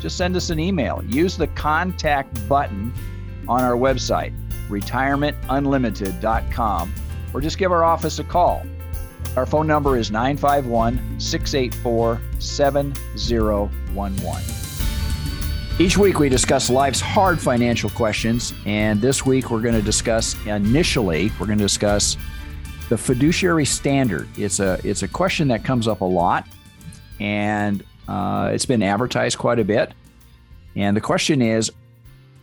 just send us an email. Use the contact button on our website, retirementunlimited.com, or just give our office a call. Our phone number is 951 684 7011. Each week we discuss life's hard financial questions, and this week we're going to discuss initially, we're going to discuss the fiduciary standard. It's a it's a question that comes up a lot, and uh, it's been advertised quite a bit. And the question is,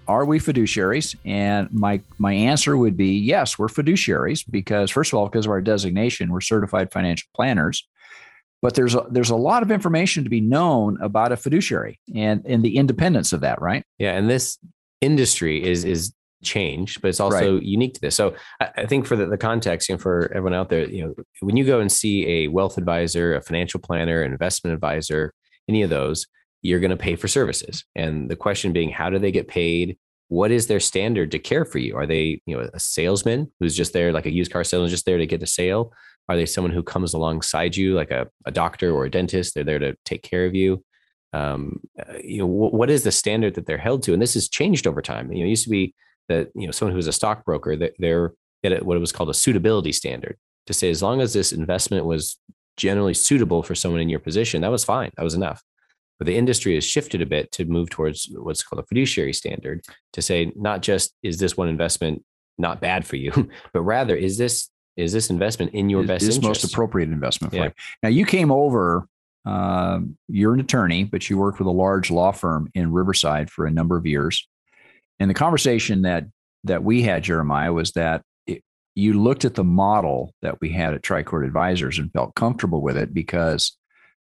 are we fiduciaries? And my my answer would be yes, we're fiduciaries because first of all, because of our designation, we're certified financial planners. But there's a, there's a lot of information to be known about a fiduciary and and the independence of that, right? Yeah, and this industry is is changed, but it's also right. unique to this. So I, I think for the, the, context, you know, for everyone out there, you know, when you go and see a wealth advisor, a financial planner, an investment advisor, any of those, you're going to pay for services. And the question being, how do they get paid? What is their standard to care for you? Are they, you know, a salesman who's just there, like a used car salesman, just there to get a sale? Are they someone who comes alongside you, like a, a doctor or a dentist? They're there to take care of you. Um, uh, you know, what is the standard that they're held to? And this has changed over time. You know, it used to be that you know someone who was a stockbroker that they're at what was called a suitability standard to say as long as this investment was generally suitable for someone in your position, that was fine. That was enough. But the industry has shifted a bit to move towards what's called a fiduciary standard to say not just is this one investment not bad for you, but rather is this is this investment in your is, best is interest? most appropriate investment for yeah. you. Now you came over. Uh, you're an attorney, but you worked with a large law firm in Riverside for a number of years. And the conversation that that we had, Jeremiah, was that you looked at the model that we had at Tricord Advisors and felt comfortable with it because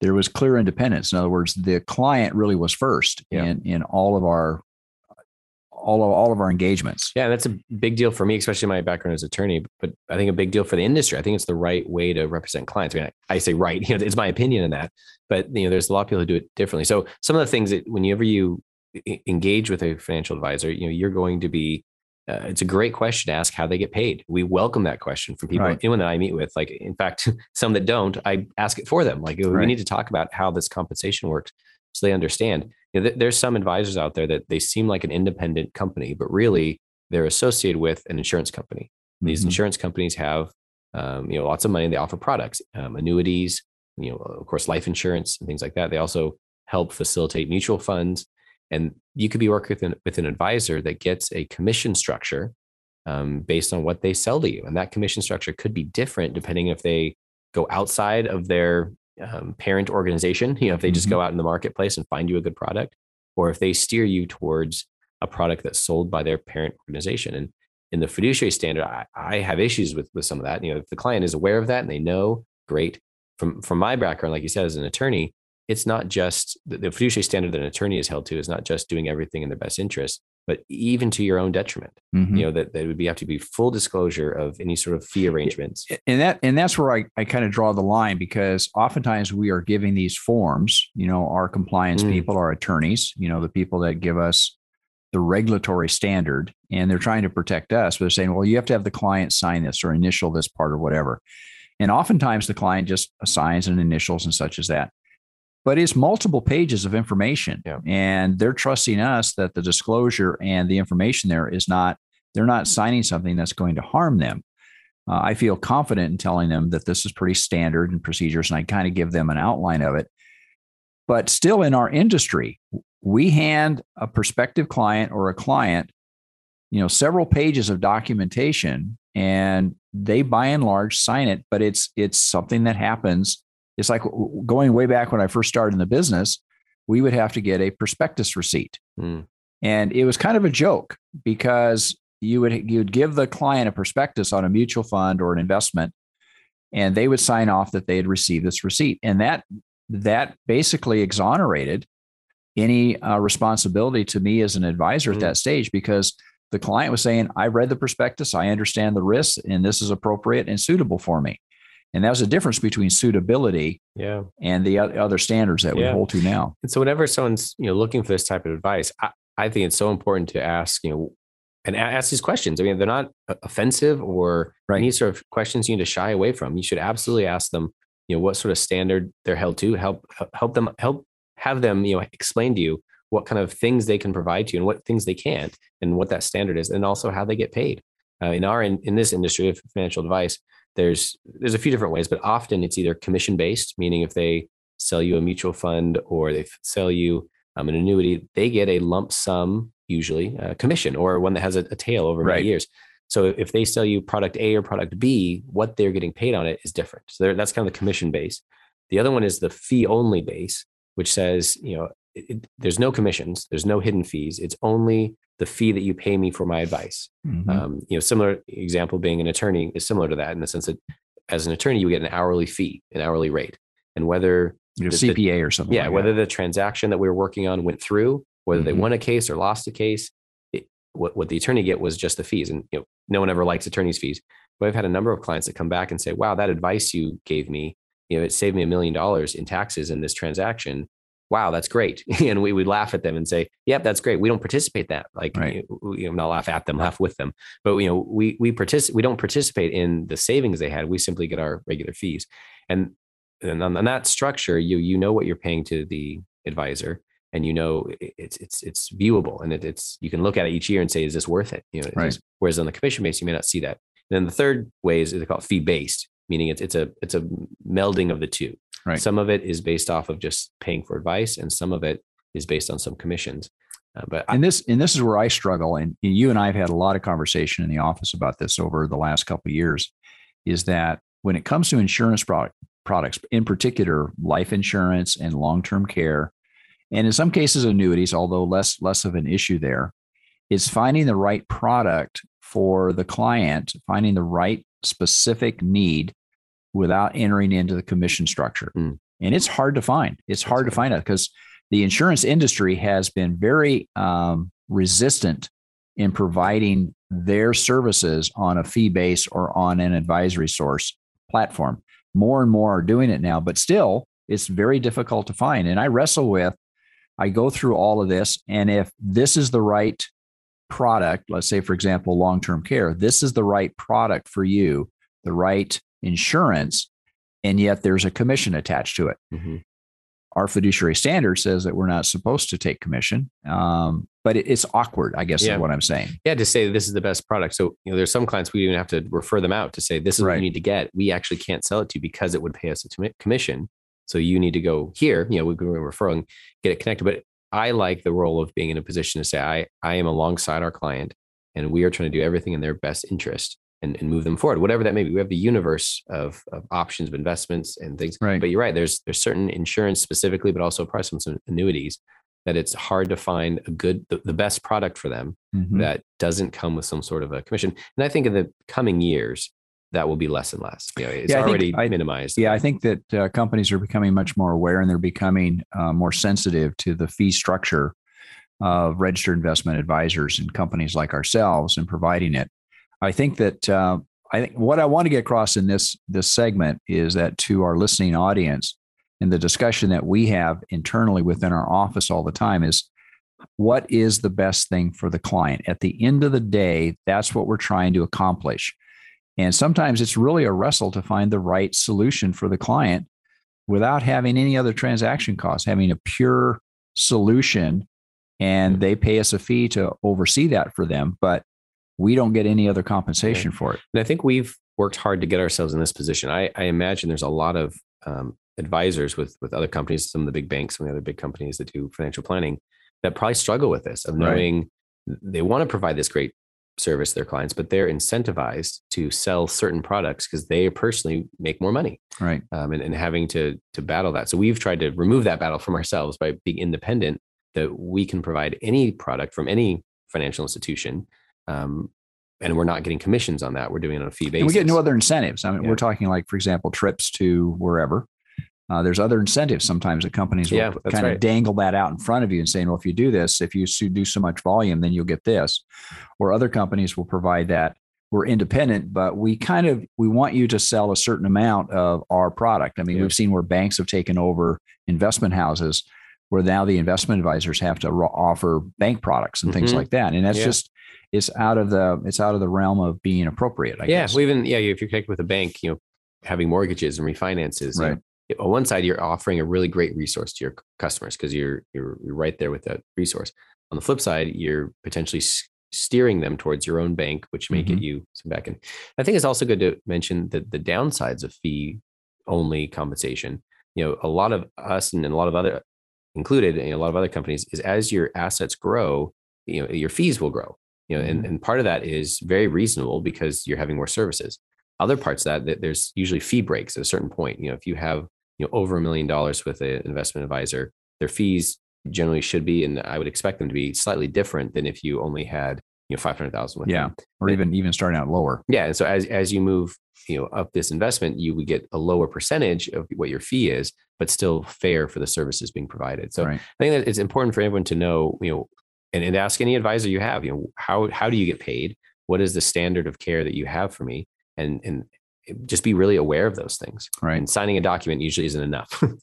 there was clear independence. In other words, the client really was first yeah. in in all of our all of all of our engagements. Yeah, that's a big deal for me, especially my background as attorney. But I think a big deal for the industry. I think it's the right way to represent clients. I mean, I, I say right, you know, it's my opinion in that. But you know, there's a lot of people who do it differently. So some of the things that whenever you engage with a financial advisor, you know, you're going to be uh, it's a great question to ask how they get paid. We welcome that question from people, right. anyone that I meet with. Like, in fact, some that don't, I ask it for them. Like, we need to talk about how this compensation works so they understand. You know, th- there's some advisors out there that they seem like an independent company, but really they're associated with an insurance company. These mm-hmm. insurance companies have, um, you know, lots of money. They offer products, um, annuities, you know, of course, life insurance and things like that. They also help facilitate mutual funds and you could be working with an, with an advisor that gets a commission structure um, based on what they sell to you. And that commission structure could be different depending if they go outside of their um, parent organization, you know, if they just mm-hmm. go out in the marketplace and find you a good product, or if they steer you towards a product that's sold by their parent organization. And in the fiduciary standard, I, I have issues with, with some of that. You know, if the client is aware of that and they know, great. From from my background, like you said, as an attorney, it's not just the fiduciary standard that an attorney is held to is not just doing everything in their best interest, but even to your own detriment. Mm-hmm. You know that that would be have to be full disclosure of any sort of fee arrangements. And that and that's where I, I kind of draw the line because oftentimes we are giving these forms. You know, our compliance mm. people, our attorneys, you know, the people that give us the regulatory standard, and they're trying to protect us. But they're saying, well, you have to have the client sign this or initial this part or whatever. And oftentimes the client just assigns and initials and such as that but it's multiple pages of information yeah. and they're trusting us that the disclosure and the information there is not they're not signing something that's going to harm them uh, i feel confident in telling them that this is pretty standard and procedures and i kind of give them an outline of it but still in our industry we hand a prospective client or a client you know several pages of documentation and they by and large sign it but it's it's something that happens it's like going way back when I first started in the business, we would have to get a prospectus receipt. Mm. And it was kind of a joke because you would you would give the client a prospectus on a mutual fund or an investment and they would sign off that they had received this receipt and that that basically exonerated any uh, responsibility to me as an advisor mm-hmm. at that stage because the client was saying, I read the prospectus, I understand the risks, and this is appropriate and suitable for me. And that was a difference between suitability yeah. and the other standards that yeah. we hold to now. And so whenever someone's you know looking for this type of advice, I, I think it's so important to ask, you know, and ask these questions. I mean, they're not offensive or right. any sort of questions you need to shy away from. You should absolutely ask them, you know, what sort of standard they're held to. Help help them help have them, you know, explain to you what kind of things they can provide to you and what things they can't, and what that standard is, and also how they get paid. Uh, in our in, in this industry of financial advice, there's there's a few different ways, but often it's either commission based, meaning if they sell you a mutual fund or they sell you um, an annuity, they get a lump sum usually a commission or one that has a, a tail over right. many years. So if they sell you product A or product B, what they're getting paid on it is different. So that's kind of the commission base. The other one is the fee only base, which says, you know, it, it, there's no commissions, there's no hidden fees. It's only the fee that you pay me for my advice. Mm-hmm. Um, you know, similar example being an attorney is similar to that in the sense that as an attorney, you get an hourly fee, an hourly rate, and whether your CPA the, or something. Yeah, like whether that. the transaction that we were working on went through whether mm-hmm. they won a case or lost a case. It, what, what the attorney get was just the fees. And you know, no one ever likes attorney's fees. But I've had a number of clients that come back and say, wow, that advice you gave me, you know, it saved me a million dollars in taxes in this transaction. Wow, that's great. and we would laugh at them and say, yep, that's great. We don't participate that. Like, right. you know, not laugh at them, laugh with them. But, you know, we, we participate, we don't participate in the savings they had. We simply get our regular fees. And, and on, on that structure, you, you know what you're paying to the advisor and you know it's it's it's viewable and it, it's you can look at it each year and say is this worth it you know right. whereas on the commission base you may not see that and then the third way is they call it fee based meaning it's it's a it's a melding of the two right. Some of it is based off of just paying for advice and some of it is based on some commissions. Uh, but and this and this is where I struggle and you and I have had a lot of conversation in the office about this over the last couple of years is that when it comes to insurance product, products in particular life insurance and long-term care and in some cases annuities although less less of an issue there is finding the right product for the client finding the right specific need without entering into the commission structure mm. and it's hard to find it's That's hard right. to find out because the insurance industry has been very um, resistant in providing their services on a fee base or on an advisory source platform more and more are doing it now but still it's very difficult to find and i wrestle with I go through all of this. And if this is the right product, let's say, for example, long term care, this is the right product for you, the right insurance, and yet there's a commission attached to it. Mm-hmm. Our fiduciary standard says that we're not supposed to take commission, um, but it, it's awkward, I guess, yeah. is what I'm saying. Yeah, to say this is the best product. So, you know, there's some clients we even have to refer them out to say this is right. what you need to get. We actually can't sell it to you because it would pay us a commission. So you need to go here. You know, we can refer and get it connected. But I like the role of being in a position to say, I, I am alongside our client and we are trying to do everything in their best interest and, and move them forward, whatever that may be. We have the universe of, of options of investments and things. Right. But you're right. There's there's certain insurance specifically, but also probably some, some annuities that it's hard to find a good the, the best product for them mm-hmm. that doesn't come with some sort of a commission. And I think in the coming years, that will be less and less. You know, it's yeah, already I, minimized. Yeah, I think that uh, companies are becoming much more aware and they're becoming uh, more sensitive to the fee structure of registered investment advisors and companies like ourselves and providing it. I think that uh, I think what I want to get across in this this segment is that to our listening audience and the discussion that we have internally within our office all the time is what is the best thing for the client? At the end of the day that's what we're trying to accomplish. And sometimes it's really a wrestle to find the right solution for the client without having any other transaction costs, having a pure solution. And they pay us a fee to oversee that for them, but we don't get any other compensation for it. And I think we've worked hard to get ourselves in this position. I, I imagine there's a lot of um, advisors with with other companies, some of the big banks, some of the other big companies that do financial planning that probably struggle with this of knowing right. they want to provide this great service to their clients, but they're incentivized to sell certain products because they personally make more money. Right. Um, and, and having to to battle that. So we've tried to remove that battle from ourselves by being independent, that we can provide any product from any financial institution. Um, and we're not getting commissions on that. We're doing it on a fee basis. And we get no other incentives. I mean, yeah. we're talking like, for example, trips to wherever. Uh, there's other incentives sometimes that companies will Yeah, kind of dangle that out in front of you and saying, well, if you do this, if you do so much volume, then you'll get this. Or other companies will provide that. We're independent, but we kind of we want you to sell a certain amount of our product. I mean, Yeah. we've seen where banks have taken over investment houses, where now the investment advisors have to ro- offer bank products and things Mhm. like that, and that's Yeah. just it's out of the it's out of the realm of being appropriate. I yeah. guess. Well, even yeah, if you're connected with a bank, you know, having mortgages and refinances, you Right. know, on one side, you're offering a really great resource to your customers because you're, you're you're right there with that resource. On the flip side, you're potentially steering them towards your own bank, which may get you some back end. I think it's also good to mention that the downsides of fee only compensation. You know, a lot of us and a lot of other included, and a lot of other companies, is as your assets grow, you know, your fees will grow. You know, and, mm-hmm. and part of that is very reasonable because you're having more services. Other parts of that, that there's usually fee breaks at a certain point. You know, if you have you know over a million dollars with an investment advisor, their fees generally should be, and I would expect them to be slightly different than if you only had you know five hundred thousand with Yeah. them. or even even starting out lower. Yeah, and so as as you move, you know, up this investment, you would get a lower percentage of what your fee is, but still fair for the services being provided. So right. I think that it's important for everyone to know, you know, and, and ask any advisor you have, you know, how how do you get paid? What is the standard of care that you have for me? And and just be really aware of those things. Right. And signing a document usually isn't enough.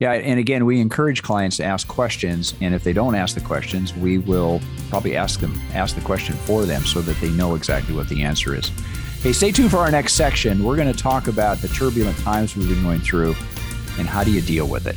Yeah, and again, we encourage clients to ask questions, and if they don't ask the questions, we will probably ask them ask the question for them so that they know exactly what the answer is. Hey, stay tuned for our next section. We're going to talk about the turbulent times we've been going through, and how do you deal with it.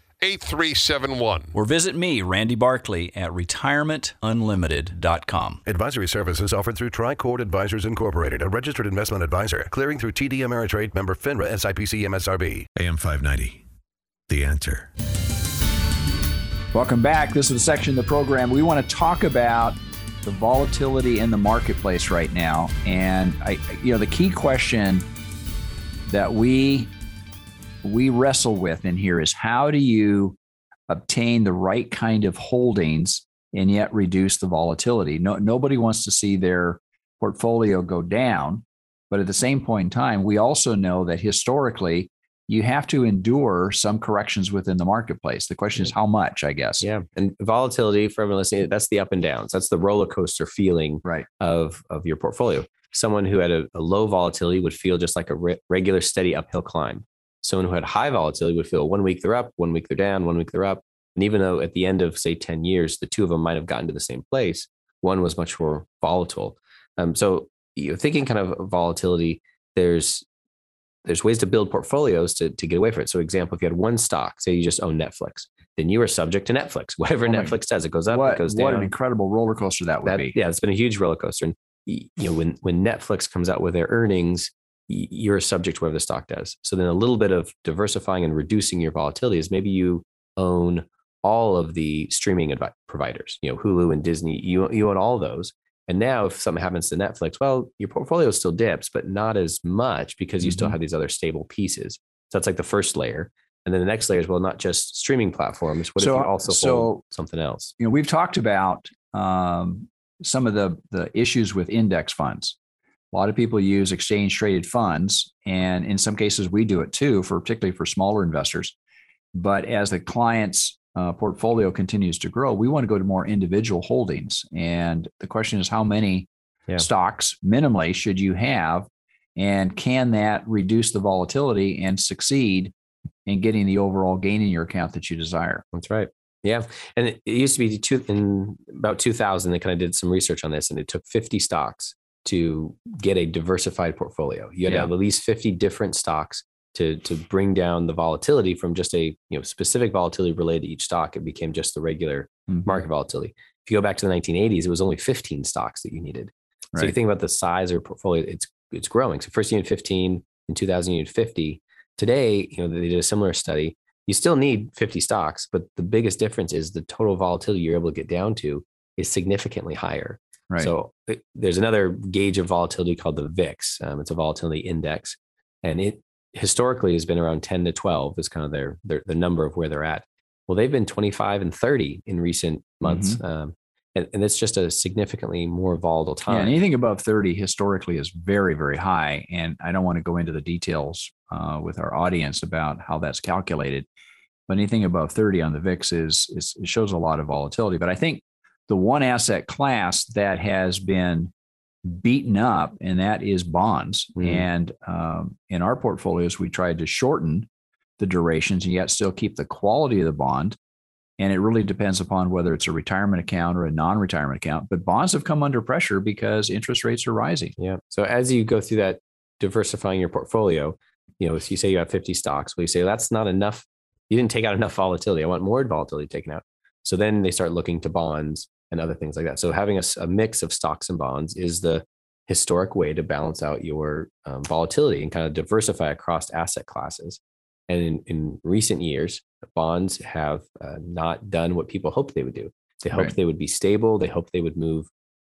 8371. Or visit me, Randy Barkley, at retirementunlimited.com. Advisory services offered through Tricord Advisors Incorporated, a registered investment advisor, clearing through TD Ameritrade member FINRA SIPC MSRB. AM 590. The answer. Welcome back. This is the section of the program we want to talk about the volatility in the marketplace right now, and I, you know, the key question that we we wrestle with in here is how do you obtain the right kind of holdings and yet reduce the volatility? No, nobody wants to see their portfolio go down, but at the same point in time, we also know that historically you have to endure some corrections within the marketplace. The question is how much, I guess. yeah. And volatility for everyone listening, that's the up and downs. That's the roller coaster feeling Right. of, of your portfolio. Someone who had a, a low volatility would feel just like a re- regular steady uphill climb. Someone who had high volatility would feel one week they're up, one week they're down, one week they're up. And even though at the end of say 10 years, the two of them might have gotten to the same place, one was much more volatile. Um, so you know, thinking kind of volatility, there's there's ways to build portfolios to, to get away from it. So example, if you had one stock, say you just own Netflix, then you are subject to Netflix. Whatever Oh Netflix does, it goes up, what, it goes down. what an incredible roller coaster that would that, be. yeah, it's been a huge roller coaster. And you know, when when Netflix comes out with their earnings, you're a subject to whatever the stock does. So then a little bit of diversifying and reducing your volatility is maybe you own all of the streaming advi- providers, you know, Hulu and Disney. You you own all those. And now if something happens to Netflix, well, your portfolio still dips, but not as much because you still Mhm. have these other stable pieces. So that's like the first layer. And then the next layer is well, not just streaming platforms. What So- if you also so- hold something else? you know, we've talked about um, some of the the issues with index funds. A lot of people use exchange traded funds, and in some cases, we do it too, for particularly for smaller investors. But as the client's uh, portfolio continues to grow, we want to go to more individual holdings. And the question is, how many Yeah. stocks minimally should you have, and can that reduce the volatility and succeed in getting the overall gain in your account that you desire? That's right. Yeah. And it, used to be two, in about 2000, they kind of did some research on this and it took 50 stocks to get a diversified portfolio. You had Yeah. to have at least 50 different stocks to to bring down the volatility from just a you know specific volatility related to each stock. It became just the regular Mhm. market volatility. If you go back to the 1980s, it was only 15 stocks that you needed. So you think about the size of your portfolio, it's it's growing. So first you need 15, in 2000 you need 50. Today, you know, they did a similar study. You still need 50 stocks, but the biggest difference is the total volatility you're able to get down to is significantly higher. Right. So there's another gauge of volatility called the VIX. Um, it's a volatility index, and it historically has been around 10 to 12 is kind of their, their the number of where they're at. Well, they've been 25 and 30 in recent months, um, and, and it's just a significantly more volatile Yeah, time. anything above 30 historically is very, very high. And I don't want to go into the details uh, with our audience about how that's calculated. But anything above 30 on the VIX is, is it shows a lot of volatility. But I think the one asset class that has been beaten up, and that is bonds. Mhm. And um, in our portfolios, we tried to shorten the durations and yet still keep the quality of the bond. And it really depends upon whether it's a retirement account or a non retirement account. But bonds have come under pressure because interest rates are rising. Yeah. So as you go through that diversifying your portfolio, you know, if you say you have 50 stocks, well, you say that's not enough. You didn't take out enough volatility. I want more volatility taken out. So then they start looking to bonds and other things like that. So having a mix of stocks and bonds is the historic way to balance out your um, volatility and kind of diversify across asset classes. And in, in recent years, bonds have uh, not done what people hoped they would do. They hoped Right. they would be stable. They hoped they would move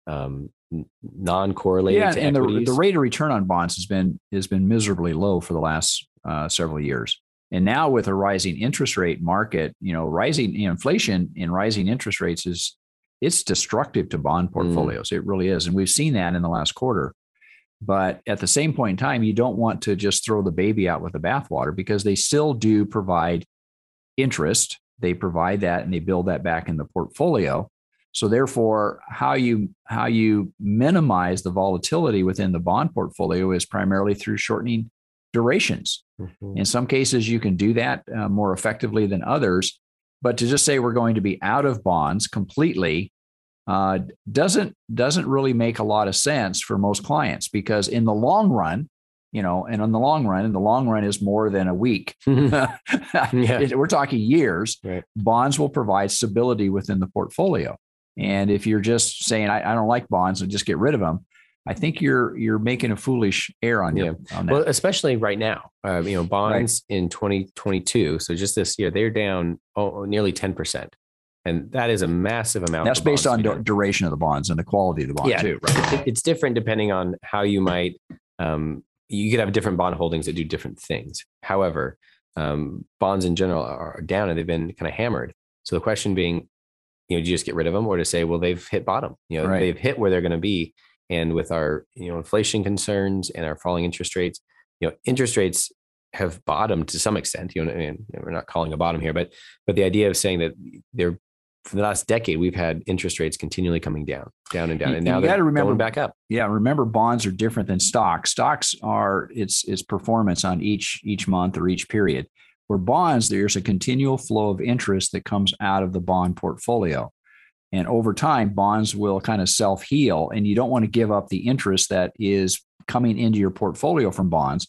um, non-correlated Yeah, and the, the rate of return on bonds has been has been miserably low for the last uh, several years. And now with a rising interest rate market, you know, rising you know, inflation and rising interest rates is it's destructive to bond hmm. portfolios. It really is, and we've seen that in the last quarter. But at the same point in time, you don't want to just throw the baby out with the bathwater because they still do provide interest. They provide that and they build that back in the portfolio. So therefore, how you how you minimize the volatility within the bond portfolio is primarily through shortening durations. Mhm. In some cases, you can do that uh, more effectively than others. But to just say we're going to be out of bonds completely uh, doesn't doesn't really make a lot of sense for most clients because in the long run, you know, and in the long run, and the long run is more than a week. It- We're talking years. Right. Bonds will provide stability within the portfolio. And if you're just saying I, I don't like bonds and just get rid of them, I think you're you're making a foolish error on your on that. Well, especially right now, uh, you know, bonds in 2022. So just this year, they're down oh, nearly 10%. And that is a massive amount. That's based on duration of the bonds and the quality of the bond Yeah. too, right? It- it's different depending on how you might, um, you could have different bond holdings that do different things. However, um, bonds in general are down and they've been kind of hammered. So the question being, you know, do you just get rid of them or to say, well, they've hit bottom, you know, Right. they've hit where they're going to be. And with our, you know, inflation concerns and our falling interest rates, you know, interest rates have bottomed to some extent. You know, and we're not calling a bottom here, but but the idea of saying that they're for the last decade we've had interest rates continually coming down, down and down, You- and you now they're gotta remember- going back up. Yeah, remember bonds are different than stocks. Stocks are it's it's performance on each each month or each period. Where bonds, there's a continual flow of interest that comes out of the bond portfolio. And over time, bonds will kind of self heal, and you don't want to give up the interest that is coming into your portfolio from bonds.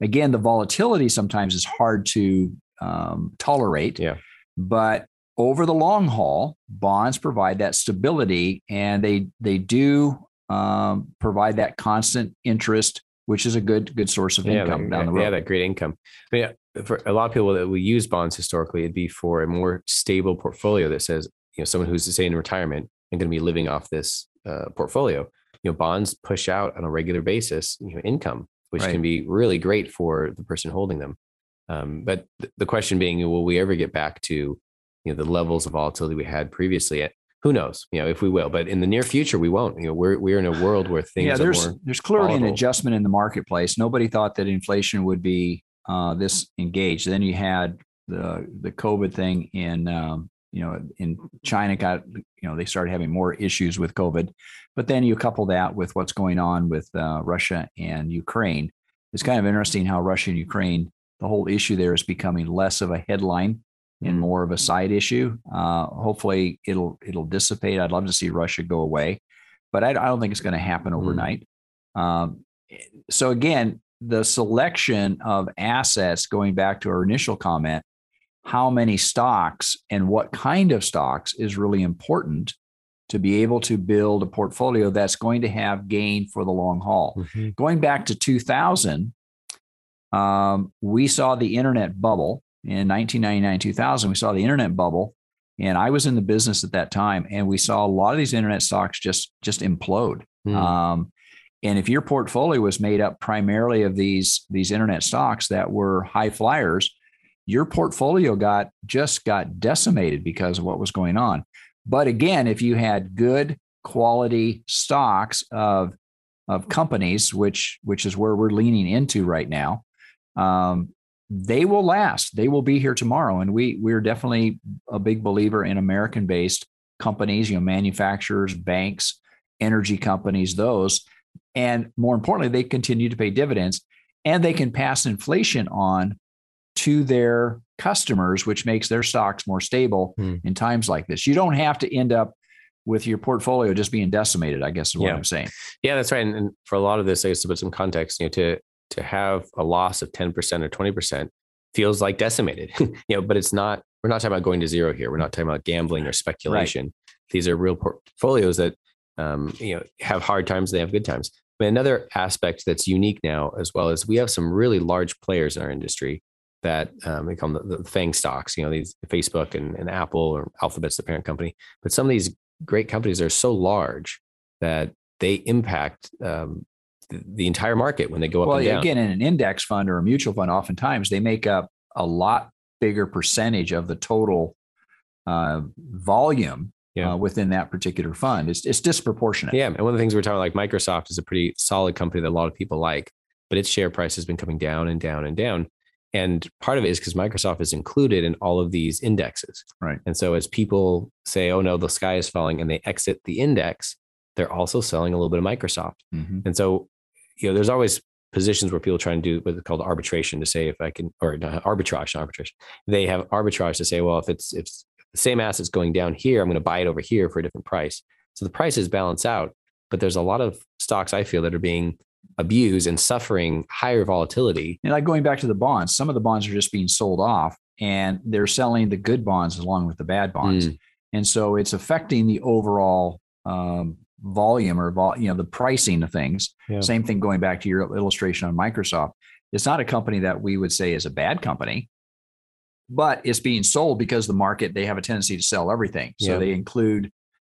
Again, the volatility sometimes is hard to um, tolerate. Yeah. But over the long haul, bonds provide that stability, and they they do um, provide that constant interest, which is a good good source of income that, down the road. yeah, that great income. I mean, for a lot of people that we use bonds historically, it'd be for a more stable portfolio that says, you know, someone who's say in retirement and going to be living off this uh, portfolio. You know, bonds push out on a regular basis, you know, income, which Right. can be really great for the person holding them. Um, but th- the question being, will we ever get back to, you know, the levels of volatility we had previously? at, Who knows? You know, if we will, but in the near future, we won't. You know, we're we're in a world where things yeah, are there's there's clearly an adjustment in the marketplace. Nobody thought that inflation would be uh, this engaged. Then you had the the COVID thing in um, you know in China got you know they started having more issues with COVID, but then you couple that with what's going on with uh, Russia and Ukraine. It's kind of interesting how Russia and Ukraine the whole issue there is becoming less of a headline and Mhm. more of a side issue. Uh, hopefully, it'll it'll dissipate. I'd love to see Russia go away, but I, I don't think it's going to happen overnight. Um, so again, the selection of assets, going back to our initial comment, how many stocks and what kind of stocks is really important to be able to build a portfolio that's going to have gain for the long haul. Mhm. Going back to 2000, um, we saw the internet bubble in 1999, 2000. We saw the internet bubble, and I was in the business at that time, and we saw a lot of these internet stocks just just implode. Hmm. Um, and if your portfolio was made up primarily of these these internet stocks that were high flyers, your portfolio got just got decimated because of what was going on. But again, if you had good quality stocks of of companies, which which is where we're leaning into right now, um, they will last. They will be here tomorrow, and we we're definitely a big believer in American based companies. You know, manufacturers, banks, energy companies, those, and more importantly, they continue to pay dividends, and they can pass inflation on to their customers, which makes their stocks more stable Hmm. in times like this. You don't have to end up with your portfolio just being decimated. I guess is what Yeah. I'm saying. Yeah, that's right. And, and for a lot of this, I guess to put some context, you know, to to have a loss of 10% or 20% feels like decimated. you know, but it's not, we're not talking about going to zero here. We're not talking about gambling or speculation. These are real portfolios that um, you know, have hard times, and they have good times. But another aspect that's unique now as well is we have some really large players in our industry that um, we call them the, the FANG stocks, you know, these Facebook and, and Apple or Alphabet's the parent company. But some of these great companies are so large that they impact um, the, the entire market when they go up well, and down. again, in an index fund or a mutual fund, oftentimes they make up a lot bigger percentage of the total uh, volume Yeah. uh, within that particular fund. It's, it's disproportionate. Yeah. And one of the things we're talking like Microsoft is a pretty solid company that a lot of people like, but its share price has been coming down and down and down. And part of it is because Microsoft is included in all of these indexes. Right. And so as people say, oh no, the sky is falling and they exit the index, they're also selling a little bit of Microsoft. Mhm. And so, you know, there's always positions where people try and do what's called arbitration to say if I can, or not, arbitrage, not arbitration. They have arbitrage to say, well, if it's if the same asset's going down here, I'm going to buy it over here for a different price. So the prices balance out, but there's a lot of stocks I feel that are being abused and suffering higher volatility. And like going back to the bonds, some of the bonds are just being sold off and they're selling the good bonds along with the bad bonds. Mm. And so it's affecting the overall um, volume or vol- you know the pricing of things. Yeah. Same thing going back to your illustration on Microsoft. It's not a company that we would say is a bad company, but it's being sold because the market they have a tendency to sell everything. So Yeah. they include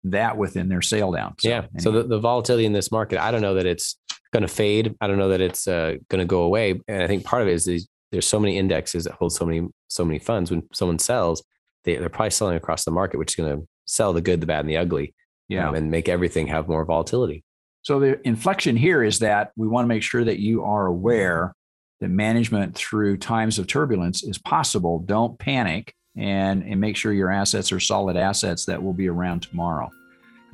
that within their sale down. So, yeah. So the, the volatility in this market, I don't know that it's going to fade. I don't know that it's uh, going to go away. And I think part of it is these, there's so many indexes that hold so many so many funds. When someone sells, they, they're probably selling across the market, which is going to sell the good, the bad, and the ugly, yeah. um, and make everything have more volatility. So the inflection here is that we want to make sure that you are aware that management through times of turbulence is possible. Don't panic and, and make sure your assets are solid assets that will be around tomorrow.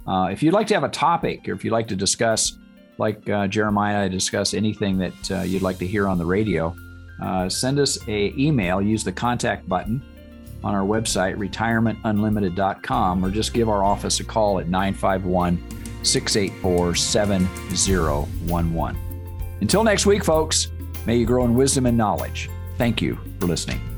Uh, if you'd like to have a topic or if you'd like to discuss, like uh, Jeremiah, I discuss anything that uh, you'd like to hear on the radio, uh, send us a email. Use the contact button on our website, retirementunlimited.com, or just give our office a call at 951 684 7011. Until next week, folks, may you grow in wisdom and knowledge. Thank you for listening.